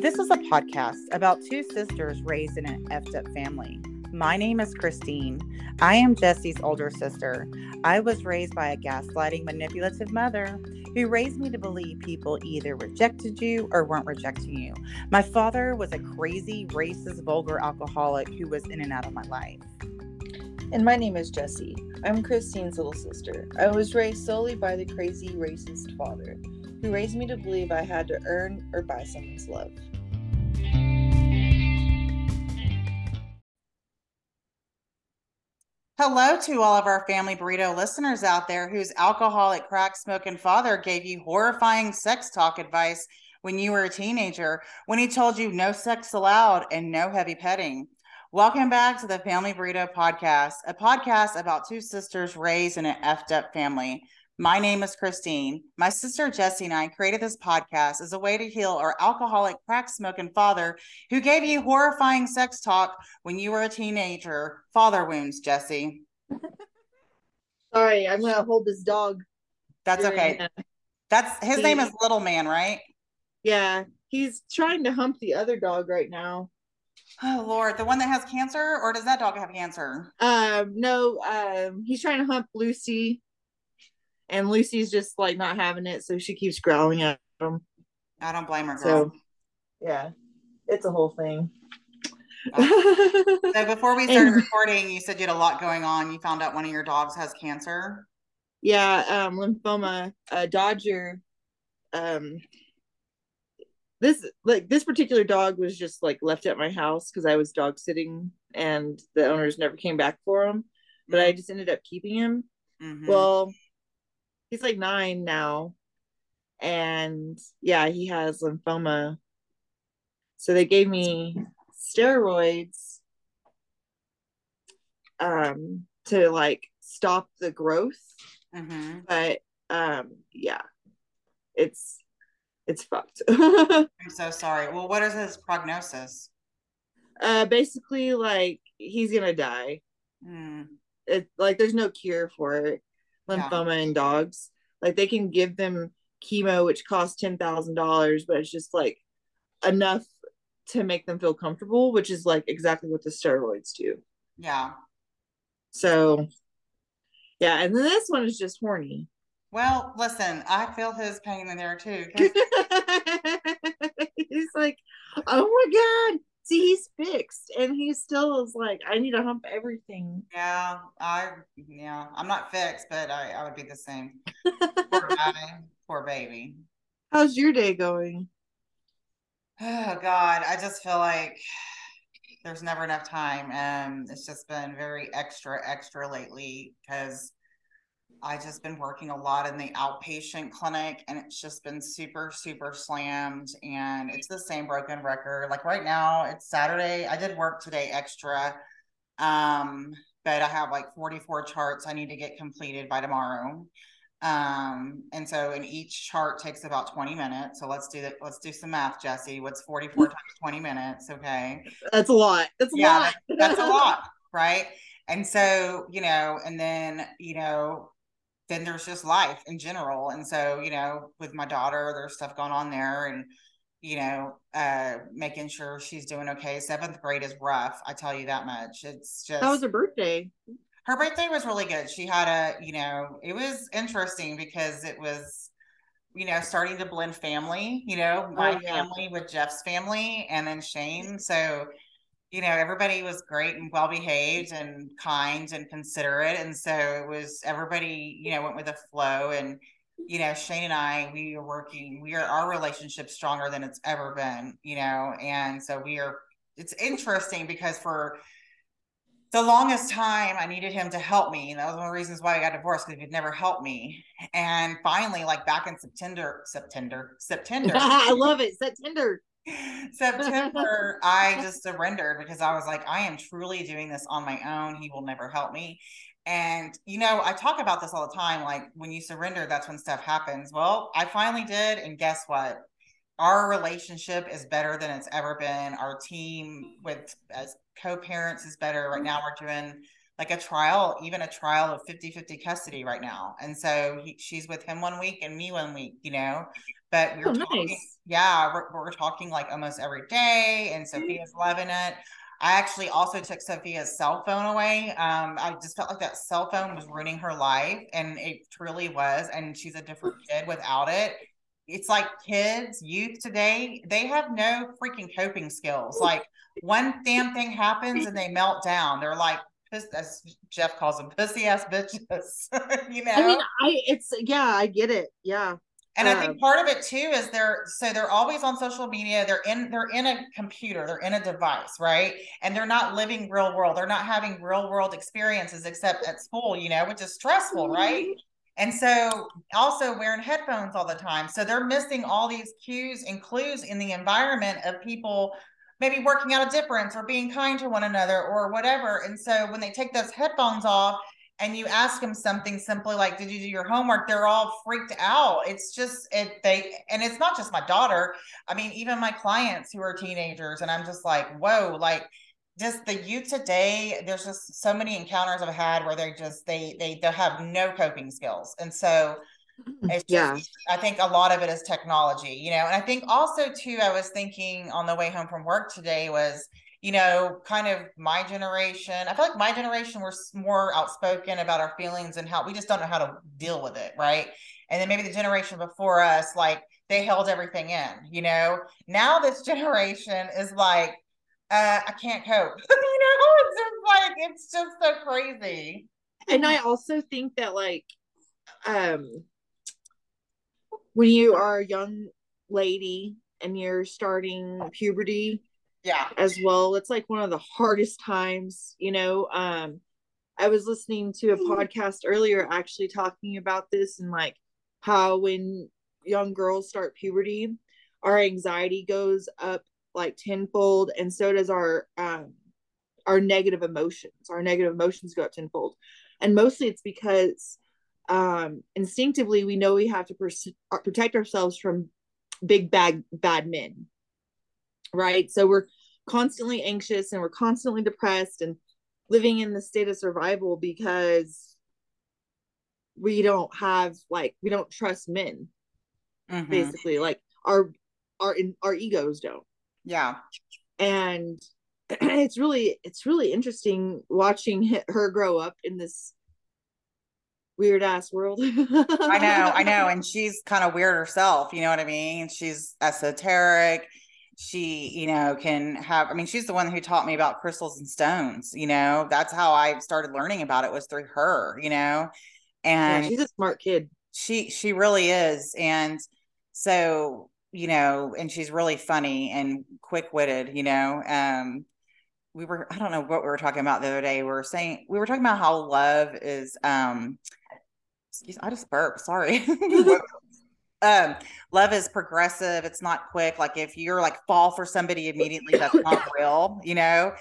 This is a podcast about two sisters raised in an effed up family. My name is Christine. I am Jessie's older sister. I was raised by a gaslighting, manipulative mother who raised me to believe people either rejected you or weren't rejecting you. My father was a crazy, racist, vulgar alcoholic who was in and out of my life. And my name is Jessie. I'm Christine's little sister. I was raised solely by the crazy, racist father who raised me to believe I had to earn or buy someone's love. Hello to all of our family burrito listeners out there whose alcoholic, crack smoking father gave you horrifying sex talk advice when you were a teenager, when he told you no sex allowed and no heavy petting. Welcome back to the Family Burrito Podcast, a podcast about two sisters raised in an effed up family. My name is Christine. My sister Jessie and I created this podcast as a way to heal our alcoholic, crack smoking father who gave you horrifying sex talk when you were a teenager. Father wounds, Jessie. Sorry, I'm gonna hold this dog. That's okay. That's his he, name is Little Man, right? Yeah, he's trying to hump the other dog right now. Oh Lord, the one that has cancer, or does that dog have cancer? Um, no, um, he's trying to hump Lucy and Lucy's just like not having it, so she keeps growling at him. I don't blame her. Girl. So, yeah, it's a whole thing. so before we started and, recording, you said you had a lot going on. You found out one of your dogs has cancer. Yeah, um, lymphoma. A Dodger. Um, this like this particular dog was just like left at my house because I was dog sitting, and the owners never came back for him. But mm-hmm. I just ended up keeping him. Mm-hmm. Well, he's like nine now. And yeah he has lymphoma. So they gave me steroids um to like stop the growth. Mm-hmm. but um yeah it's it's fucked. I'm so sorry. Well what is his prognosis? Uh basically like he's gonna die. Mm. it like there's no cure for it lymphoma yeah. in dogs. Like they can give them chemo, which costs ten thousand dollars, but it's just like enough to make them feel comfortable, which is like exactly what the steroids do. Yeah. So, yeah, and then this one is just horny. Well, listen, I feel his pain in there too. He's like, oh my god, see he's fixed and he still is like i need to hump everything. Yeah i yeah i'm not fixed but i, I would be the same. Poor guy poor baby. How's your day going? Oh god i just feel like there's never enough time and it's just been very extra extra lately because I just been working a lot in the outpatient clinic and it's just been super, super slammed. And it's the same broken record. Like right now, it's Saturday. I did work today extra. Um, but I have like 44 charts I need to get completed by tomorrow. Um, and so in each chart takes about 20 minutes. So let's do that. Let's do some math, Jessie. What's 44 times 20 minutes? Okay. That's a lot. That's a yeah, lot. that's a lot. Right. And so, you know, and then, you know, then there's just life in general. And so, you know, with my daughter, there's stuff going on there and, you know, uh, making sure she's doing okay. Seventh grade is rough. I tell you that much. It's just. How was her birthday? Her birthday was really good. She had a, you know, it was interesting because it was, you know, starting to blend family, you know, my oh, yeah. family with Jeff's family and then Shane. So, you know, everybody was great and well behaved and kind and considerate. And so it was everybody, you know, went with the flow. And, you know, Shane and I, we are working, we are our relationship stronger than it's ever been, you know, and so we are it's interesting because for the longest time I needed him to help me. And that was one of the reasons why I got divorced because he'd never helped me. And finally, like back in September, September, September. I love it. September. September, I just surrendered because I was like, I am truly doing this on my own. He will never help me. And, you know, I talk about this all the time. Like, when you surrender, that's when stuff happens. Well, I finally did. And guess what? Our relationship is better than it's ever been. Our team with as co parents is better. Right now, we're doing like a trial, even a trial of 50 50 custody right now. And so he, she's with him one week and me one week, you know. But we're oh, talking, nice. yeah, we're, we're talking like almost every day, and mm-hmm. Sophia's mm-hmm. loving it. I actually also took Sophia's cell phone away. Um, I just felt like that cell phone was ruining her life, and it truly was. And she's a different kid without it. It's like kids, youth today, they have no freaking coping skills. Like one damn thing happens and they melt down. They're like, as Jeff calls them, pussy ass bitches. you know, I mean, I it's yeah, I get it. Yeah, and um, I think um, part of it too is they're so they're always on social media. They're in they're in a computer. They're in a device, right? And they're not living real world. They're not having real world experiences except at school, you know, which is stressful, right? Mm-hmm. And so also wearing headphones all the time. So they're missing all these cues and clues in the environment of people maybe working out a difference or being kind to one another or whatever. And so when they take those headphones off and you ask them something simply like did you do your homework? they're all freaked out. It's just it they and it's not just my daughter. I mean even my clients who are teenagers and i'm just like whoa like just the youth today there's just so many encounters i've had where they just they they they have no coping skills. And so mm, it's just, yeah. I think a lot of it is technology you know and i think also too i was thinking on the way home from work today was you know, kind of my generation. I feel like my generation was more outspoken about our feelings and how we just don't know how to deal with it, right? And then maybe the generation before us, like they held everything in, you know. Now this generation is like, uh, I can't cope. you know, it's just like it's just so crazy. And I also think that like um when you are a young lady and you're starting puberty yeah. as well. It's like one of the hardest times you know um i was listening to a podcast earlier actually talking about this and like how when young girls start puberty our anxiety goes up like tenfold and so does our um our negative emotions. Our negative emotions go up tenfold. And mostly it's because um instinctively we know we have to pers- protect ourselves from big bad bad men right? So we're constantly anxious and we're constantly depressed and living in the state of survival because we don't have like we don't trust men mm-hmm. basically like our our our egos don't yeah and it's really it's really interesting watching her grow up in this weird ass world. I know, I know. And she's kind of weird herself, you know what I mean? She's esoteric she you know can have i mean she's the one who taught me about crystals and stones you know? That's how i started learning about it was through her you know? And yeah, she's a smart kid. she she really is and so you know and she's really funny and quick-witted you know? Um we were i don't know what we were talking about the other day. We were saying we were talking about how love is um excuse i just burped sorry um love is progressive it's not quick like if you're like fall for somebody immediately that's not real you know?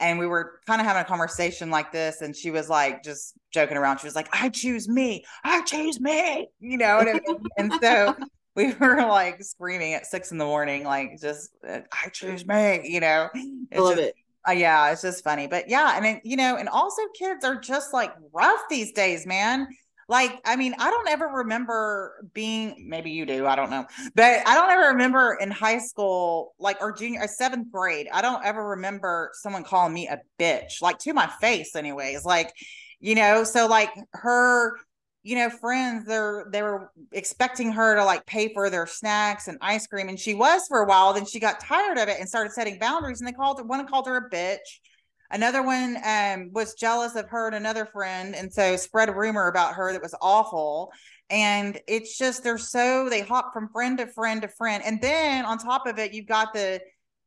And we were kind of having a conversation like this and she was like just joking around she was like i choose me i choose me you know and, and so we were like screaming at six in the morning like just uh, i choose me you know? I love just, it. uh, yeah it's just funny but yeah and it, you know and also kids are just like rough these days man like, I mean, I don't ever remember being, maybe you do, I don't know, but I don't ever remember in high school, like, or junior, or seventh grade, I don't ever remember someone calling me a bitch, like to my face, anyways. Like, you know, so like her, you know, friends, they're they were expecting her to like pay for their snacks and ice cream, and she was for a while. Then she got tired of it and started setting boundaries, and they called her one called her a bitch Another one um, was jealous of her and another friend, and so spread a rumor about her that was awful. And it's just they're so they hop from friend to friend to friend, and then on top of it, you've got the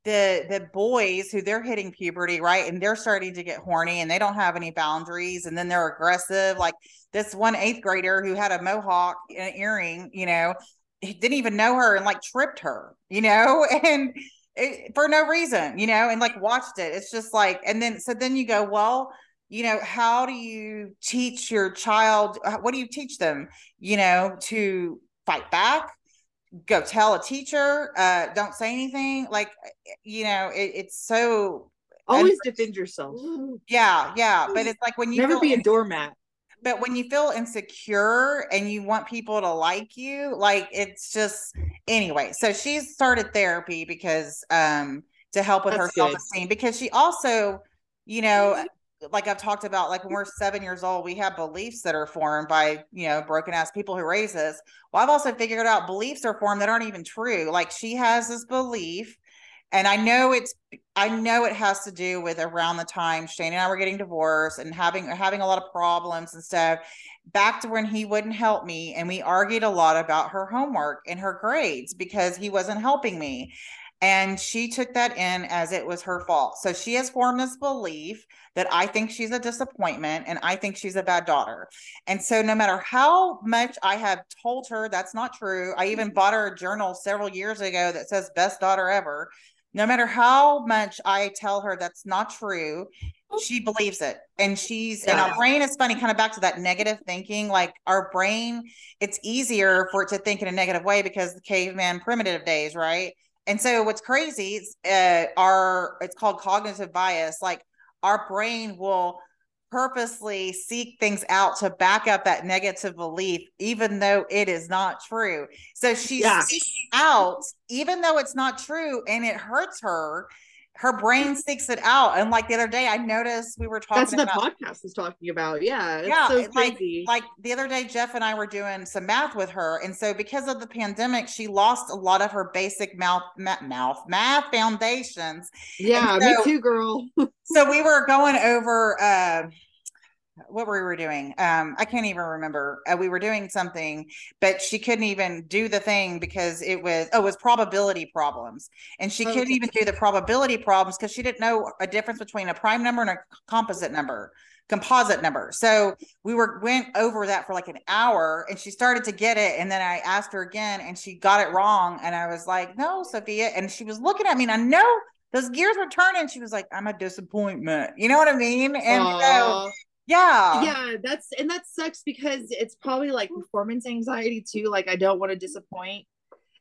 the the boys who they're hitting puberty right? And they're starting to get horny and they don't have any boundaries. And then they're aggressive. Like this one eighth grader who had a mohawk and an earring you know didn't even know her and like tripped her you know? And it, for no reason, you know, and like watched it. It's just like, and then so then you go, well, you know, how do you teach your child? What do you teach them? You know, to fight back, go tell a teacher, uh, don't say anything. Like, you know, it, it's so always defend yourself. Yeah, yeah, but it's like when you never be a doormat but when you feel insecure and you want people to like you like it's just anyway, so she's started therapy because um to help with That's her self-esteem because she also, you know, like I've talked about, like when we're seven years old, we have beliefs that are formed by, you know, broken ass people who raise us. Well, I've also figured out beliefs are formed that aren't even true. Like she has this belief, and I know it's, I know it has to do with around the time Shane and I were getting divorced and having having a lot of problems and stuff. Back to when he wouldn't help me, and we argued a lot about her homework and her grades because he wasn't helping me. And she took that in as it was her fault. So she has formed this belief that I think she's a disappointment and I think she's a bad daughter. And so no matter how much I have told her that's not true, I even mm-hmm. bought her a journal several years ago that says best daughter ever. No matter how much I tell her that's not true, she believes it. And she's, yeah. and our brain is funny, kind of back to that negative thinking. Like our brain, it's easier for it to think in a negative way because the caveman primitive days, right? And so what's crazy is uh, our it's called cognitive bias. Like our brain will purposely seek things out to back up that negative belief, even though it is not true. So she's yeah. seeks out, even though it's not true and it hurts her, her brain seeks it out. And like the other day, I noticed we were talking. That's about, the podcast is talking about. Yeah, yeah. So like, like the other day, Jeff and I were doing some math with her, and so because of the pandemic, she lost a lot of her basic mouth mouth math foundations. Yeah, so, me too, girl. so we were going over. Uh, what we were doing. Um, I can't even remember. Uh, we were doing something, but she couldn't even do the thing because it was oh, it was probability problems, and she okay. couldn't even do the probability problems because she didn't know a difference between a prime number and a composite number composite number. So we were went over that for like an hour and she started to get it. And then I asked her again and she got it wrong. And I was like, no, Sophia. And she was looking at me and I know those gears were turning. She was like, I'm a disappointment. You know what I mean? And Aww. so yeah. Yeah that's and that sucks because it's probably like performance anxiety too like i don't want to disappoint.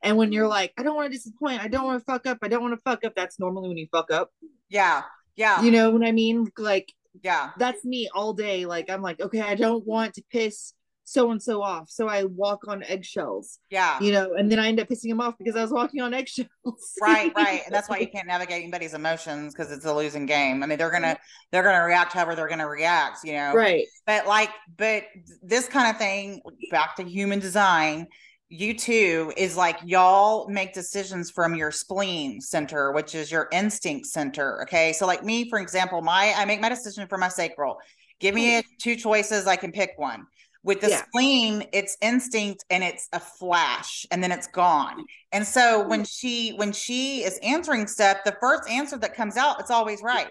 And when you're like i don't want to disappoint i don't want to fuck up i don't want to fuck up that's normally when you fuck up. Yeah yeah. You know what i mean? Like yeah. that's me all day like i'm like okay i don't want to piss so and so off. So I walk on eggshells. Yeah. You know, and then I end up pissing him off because I was walking on eggshells. right, right. And that's why you can't navigate anybody's emotions because it's a losing game. I mean, they're gonna they're gonna react however they're gonna react, you know. Right. But like, but this kind of thing, back to human design, you too is like y'all make decisions from your spleen center which is your instinct center okay so like me for example my i make my decision for my sacral give me two choices i can pick one with the yeah. spleen, it's instinct and it's a flash and then it's gone. And so when mm-hmm. she when she is answering stuff, the first answer that comes out, it's always right.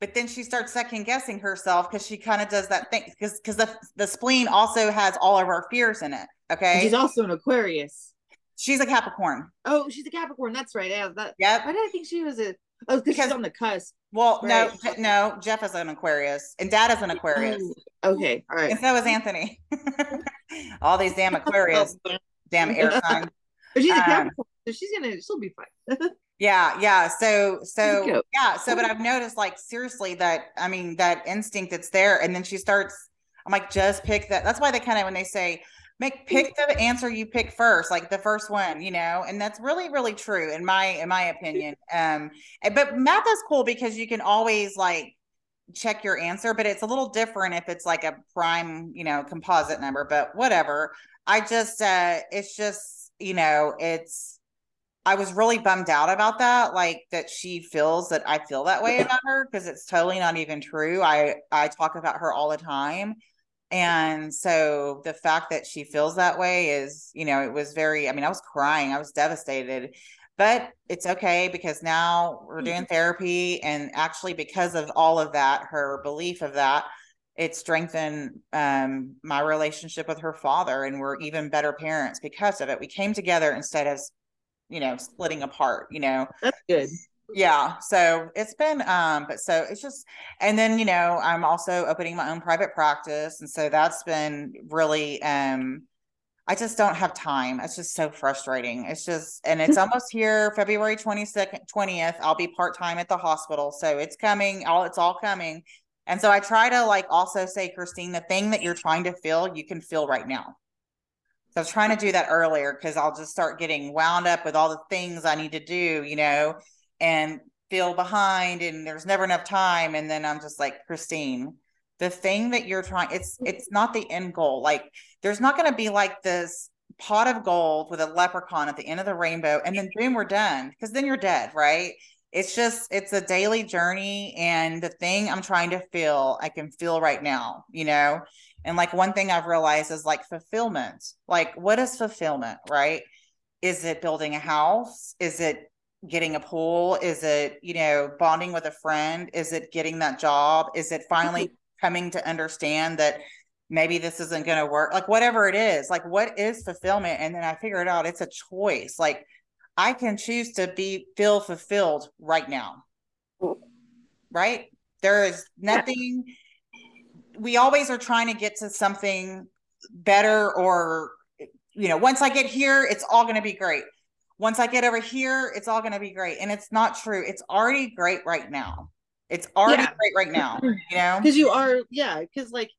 But then she starts second guessing herself because she kind of does that thing because because the the spleen also has all of our fears in it. Okay. And she's also an Aquarius. She's a Capricorn. Oh, she's a Capricorn. That's right. Yeah. That. Yep. Why did I think she was a? Oh, because she's on the cusp. Well, right. no, no. Jeff is an Aquarius, and Dad is an Aquarius. Oh, okay, all right. And so is Anthony. All these damn Aquarius, damn air signs. But she's a um, Capricorn, so she's gonna, she'll be fine. yeah, yeah. So, so yeah. So, but I've noticed, like, seriously, that I mean, that instinct that's there, and then she starts. I'm like, just pick that. That's why they kind of when they say make pick the answer you pick first like the first one you know and that's really really true in my in my opinion um but math is cool because you can always like check your answer but it's a little different if it's like a prime you know composite number but whatever. I just uh it's just you know it's i was really bummed out about that like that she feels that i feel that way about her because it's totally not even true. I i talk about her all the time and so the fact that she feels that way is, you know, it was very, I mean, I was crying, I was devastated, but it's okay because now we're doing mm-hmm. therapy. And actually, because of all of that, her belief of that, it strengthened um, my relationship with her father. And we're even better parents because of it. We came together instead of, you know, splitting apart, you know. That's good yeah so it's been um but so it's just and then you know i'm also opening my own private practice and so that's been really um i just don't have time. It's just so frustrating. It's just and it's almost here february 22nd 20th i'll be part-time at the hospital so it's coming all it's all coming. And so i try to like also say christine the thing that you're trying to feel you can feel right now. So I was trying to do that earlier because I'll just start getting wound up with all the things I need to do, you know, and feel behind and there's never enough time. And then I'm just like, Christine, the thing that you're trying, it's mm. it's not the end goal. Like there's not gonna be like this pot of gold with a leprechaun at the end of the rainbow, and then boom, we're done. Because then you're dead, right? It's just it's a daily journey. And the thing I'm trying to feel, I can feel right now, you know. And like one thing I've realized is like fulfillment. Like, what is fulfillment, right? Is it building a house? Is it getting a pool? Is it, you know, bonding with a friend? Is it getting that job? Is it finally coming to understand that maybe this isn't going to work? Like, whatever it is, like, what is fulfillment? And then I figure it out it's a choice. Like, I can choose to be feel fulfilled right now. Right? There is nothing. We always are trying to get to something better or you know once i get here it's all going to be great once i get over here it's all going to be great and it's not true it's already great right now it's already yeah. great right now you know because you are yeah because like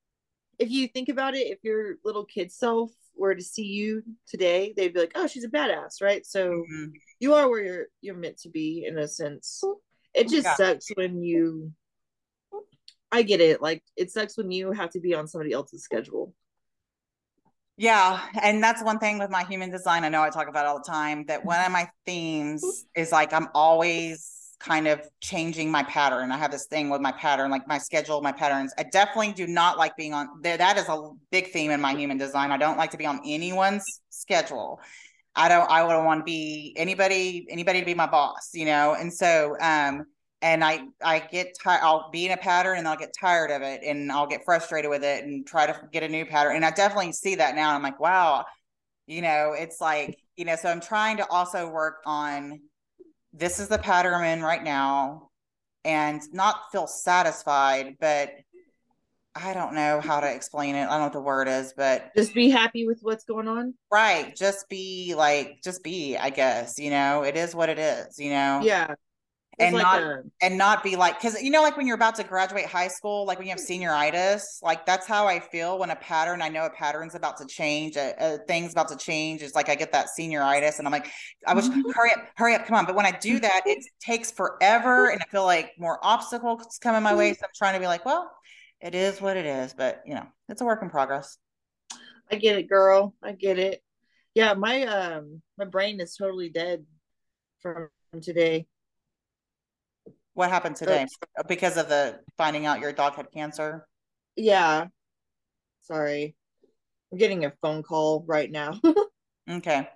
if you think about it if your little kid self were to see you today they'd be like oh she's a badass right so mm-hmm. you are where you're you're meant to be in a sense it just yeah. sucks when you I get it. Like it sucks when you have to be on somebody else's schedule. Yeah, and that's one thing with my human design. I know I talk about all the time that one of my themes is like I'm always kind of changing my pattern. I have this thing with my pattern, like my schedule, my patterns. I definitely do not like being on there. That is a big theme in my human design. I don't like to be on anyone's schedule. I don't I wouldn't want to be anybody anybody to be my boss, you know. And so um and I I get tired. I'll be in a pattern and I'll get tired of it and I'll get frustrated with it and try to get a new pattern. And I definitely see that now. I'm like, wow, you know, it's like you know. So I'm trying to also work on this is the pattern I'm in right now, and not feel satisfied, but I don't know how to explain it. I don't know what the word is, but just be happy with what's going on. Right. Just be like, just be, I guess, you know, it is what it is, you know? Yeah and like not a... and not be like because you know like when you're about to graduate high school like when you have senioritis like that's how i feel when a pattern i know a pattern's about to change a, a thing's about to change it's like i get that senioritis and i'm like i wish mm-hmm. hurry up hurry up come on. But when i do that it takes forever and i feel like more obstacles come in my way so i'm trying to be like well it is what it is but you know it's a work in progress. I get it girl. I get it. Yeah my um my brain is totally dead from today what happened today? because of the finding out your dog had cancer? Yeah. Sorry. I'm getting a phone call right now. okay.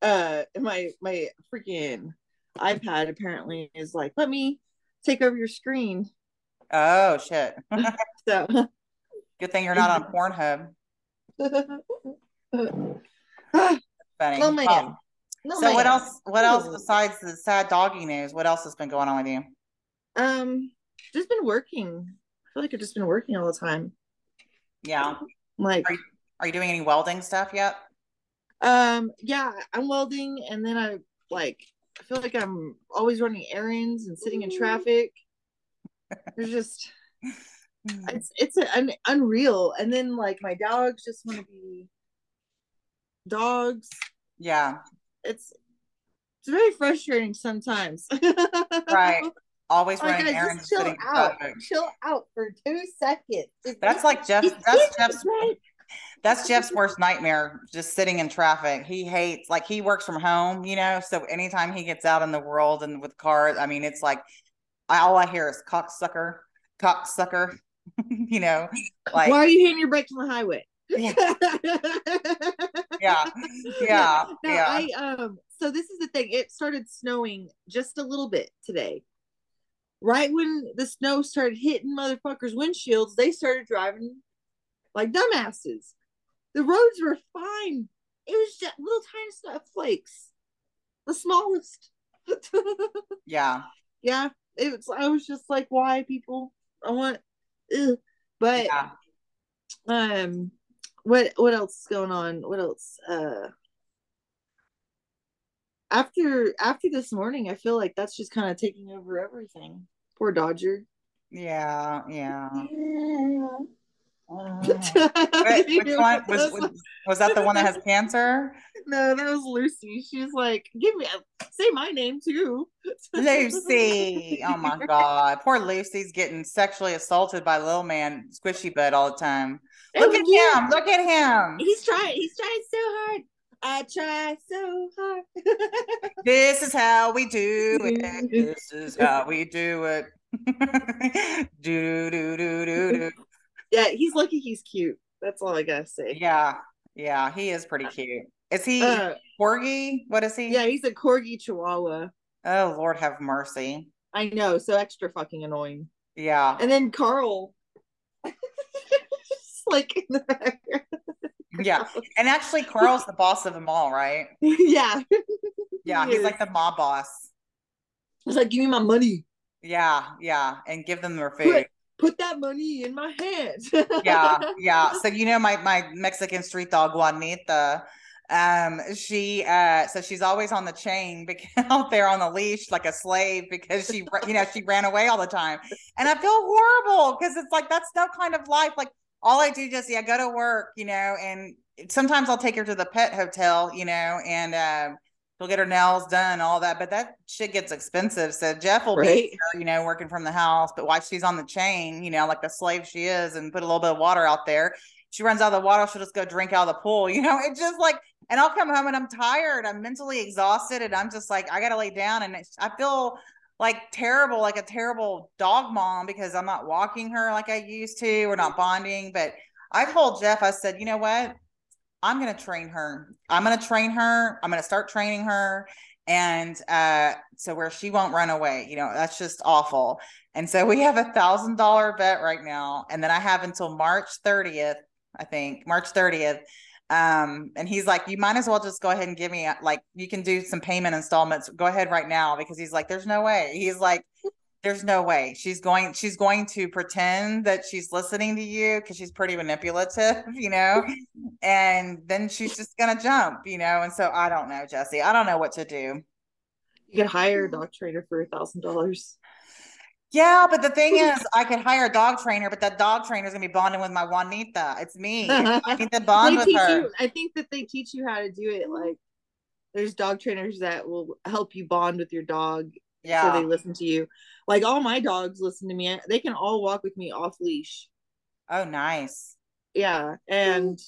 Uh my my freaking iPad apparently is like, let me take over your screen. Oh shit. so good thing you're not on Pornhub. Funny. No, man. No, so man. what else what else besides the sad doggy news? What else has been going on with you? Um, just been working. I feel like I've just been working all the time. Yeah. Like, are you, are you doing any welding stuff yet? Um, yeah, I'm welding, and then I like I feel like I'm always running errands and sitting in traffic. There's just it's it's an unreal. And then like my dogs just want to be dogs. Yeah, it's it's very frustrating sometimes. right always running guys, errands, chill sitting out, chill out for two seconds. That's like Jeff. That's Jeff's. That's Jeff's worst nightmare. Just sitting in traffic. He hates like he works from home, you know. So anytime he gets out in the world and with cars, I mean, it's like all I hear is cocksucker, cocksucker. you know, like why are you hitting your brakes on the highway? yeah, yeah, yeah. No, yeah. I um. So this is the thing. It started snowing just a little bit today right when the snow started hitting motherfuckers' windshields, they started driving like dumbasses. The roads were fine. It was just little tiny snowflakes, the smallest. yeah. Yeah. It was. I was just like, why people? I want, ugh. but yeah. um, what what else is going on? What else? Uh, after after this morning, I feel like that's just kind of taking over everything. Poor Dodger. Yeah, yeah. Uh-huh. Wait, which one was, was was that the one that has cancer? No, that was Lucy. She's like, give me a, say my name too. Lucy. Oh my god. Poor Lucy's getting sexually assaulted by little man squishy bud all the time. Look at him. Look at him. He's trying, he's trying so hard. I try so hard. this is how we do it. This is how we do it. do do do do do. Yeah, he's lucky he's cute. That's all I gotta say. Yeah, yeah, he is pretty cute. Is he uh, corgi? What is he? Yeah, he's a corgi chihuahua. Oh Lord, have mercy. I know, so extra fucking annoying. Yeah. And then Carl, like yeah, and actually, Carl's the boss of them all, right? Yeah. Yeah, he he's is. like the mob boss. He's like, give me my money. Yeah, yeah, and give them their food. Put, put that money in my hands. yeah, yeah. So you know my my Mexican street dog Juanita. Um, she uh, so she's always on the chain because out there on the leash like a slave because she you know she ran away all the time, and I feel horrible because it's like that's no kind of life. Like all I do, Jessie, I go to work, you know, and sometimes I'll take her to the pet hotel, you know, and uh, she'll get her nails done, all that. But that shit gets expensive. So Jeff will right. be, you know, working from the house. But while she's on the chain, you know, like the slave she is, and put a little bit of water out there, she runs out of the water. She'll just go drink out of the pool. You know, it's just like, and I'll come home and I'm tired. I'm mentally exhausted, and I'm just like, I got to lay down, and I feel like terrible, like a terrible dog mom because I'm not walking her like I used to. We're not bonding. But I told Jeff, I said, you know what? I'm going to train her. I'm going to train her. I'm going to start training her. And uh, so where she won't run away, you know, that's just awful. And so we have a thousand dollar bet right now. And then I have until March 30th, I think, March 30th um, and he's like, you might as well just go ahead and give me like you can do some payment installments. Go ahead right now. Because he's like, there's no way. He's like, there's no way. She's going she's going to pretend that she's listening to you because she's pretty manipulative you know? And then she's just gonna jump you know? And so i don't know jessie. I don't know what to do. You could hire a dog trainer for a thousand dollars yeah, but the thing is, I could hire a dog trainer, but that dog trainer is gonna be bonding with my Juanita. It's me. I need to bond with her. You, I think that they teach you how to do it. Like, there's dog trainers that will help you bond with your dog. Yeah. So they listen to you. Like all my dogs listen to me. They can all walk with me off leash. Oh, nice. Yeah, and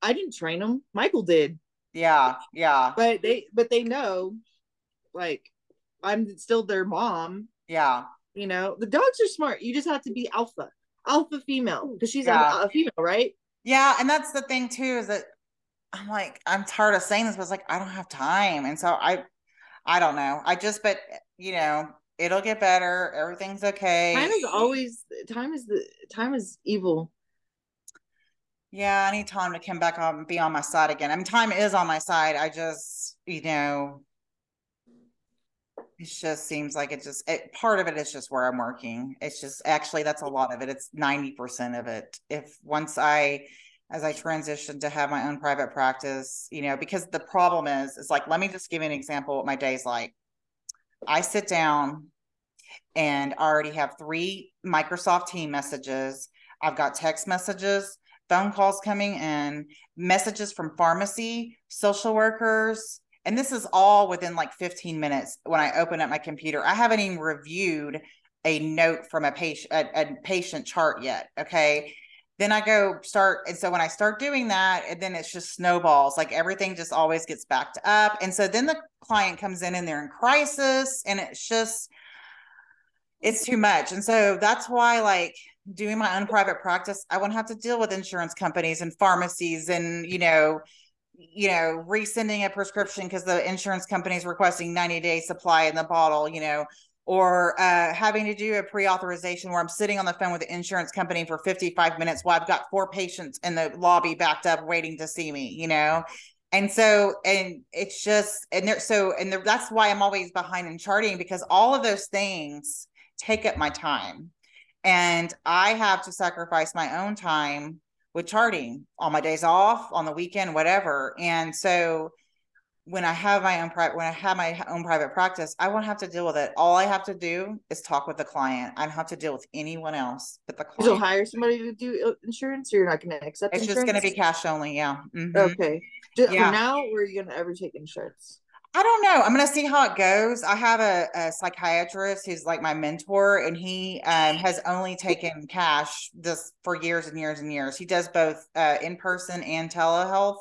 I didn't train them. Michael did. Yeah, yeah. But they, but they know, like, I'm still their mom. Yeah you know, the dogs are smart. You just have to be alpha, alpha female, because she's yeah. a, a, female, right? Yeah, and that's the thing too is that I'm like I'm tired of saying this, but it's like I don't have time, and so I, I don't know. I just, but you know, it'll get better. Everything's okay. Time is always time is the time is evil. Yeah, I need time to come back on be on my side again. I mean, time is on my side. I just, you know, it just seems like it just it, part of it is just where i'm working. It's just actually that's a lot of it. It's 90% of it. If once i as i transition to have my own private practice you know because the problem is is like let me just give you an example what my day's like. I sit down and I already have three microsoft team messages. I've got text messages phone calls coming in messages from pharmacy social workers and this is all within like 15 minutes when I open up my computer. I haven't even reviewed a note from a patient a, a patient chart yet. Okay. Then I go start. And so when I start doing that, and then it's just snowballs, like everything just always gets backed up. And so then the client comes in and they're in crisis and it's just it's too much. And so that's why like doing my own private practice, I wouldn't have to deal with insurance companies and pharmacies and you know you know, resending a prescription because the insurance company is requesting 90 day supply in the bottle, you know, or uh, having to do a pre authorization where I'm sitting on the phone with the insurance company for 55 minutes while I've got four patients in the lobby backed up waiting to see me, you know? And so, and it's just, and there, so, and there, that's why I'm always behind in charting because all of those things take up my time. And I have to sacrifice my own time with charting on my days off, on the weekend, whatever. And so when I have my own private when I have my own private practice, I won't have to deal with it. All I have to do is talk with the client. I don't have to deal with anyone else but the client. You'll hire somebody to do insurance, or you're not going to accept. It's insurance? just going to be cash only. Yeah. Mhm. okay. Just Yeah. For now, or are you going to ever take insurance? I don't know. I'm gonna see how it goes. I have a, a psychiatrist who's like my mentor, and he um, has only taken cash this for years and years and years. He does both uh, in person and telehealth,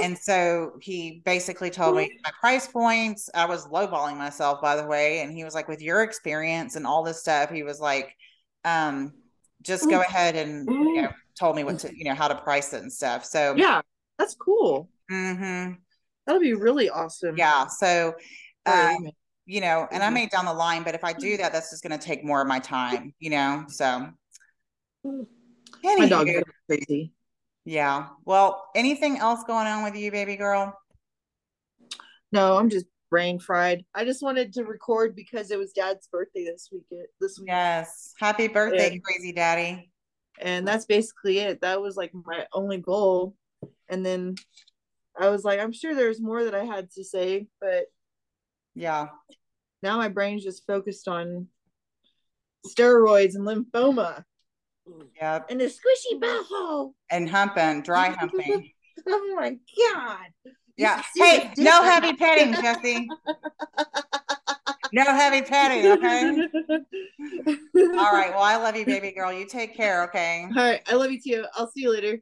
and so he basically told me my price points. I was lowballing myself, by the way, and he was like, "With your experience and all this stuff," he was like, um, "Just go ahead and you know." Told me what to, you know, how to price it and stuff. So, Yeah, that's cool. hmm That'll be really awesome. yeah. So, For uh, you know, and I Mhm. may down the line, but if I do that, that's just going to take more of my time, you know. So, my dog is crazy. yeah. Well, anything else going on with you, baby girl? No, I'm just brain fried. I just wanted to record because it was Dad's birthday this week. This week, Yes. Happy birthday, And- crazy daddy. and that's basically it. That was like my only goal. And then I was like, I'm sure there's more that I had to say, but Yeah. now my brain's just focused on steroids and lymphoma Yep. and a squishy butthole. And humping, dry humping. Oh my god! Yeah. Hey, no heavy petting, Jessie. No heavy petting, okay? All right. Well, I love you, baby girl. You take care, okay? All right. I love you too. I'll see you later.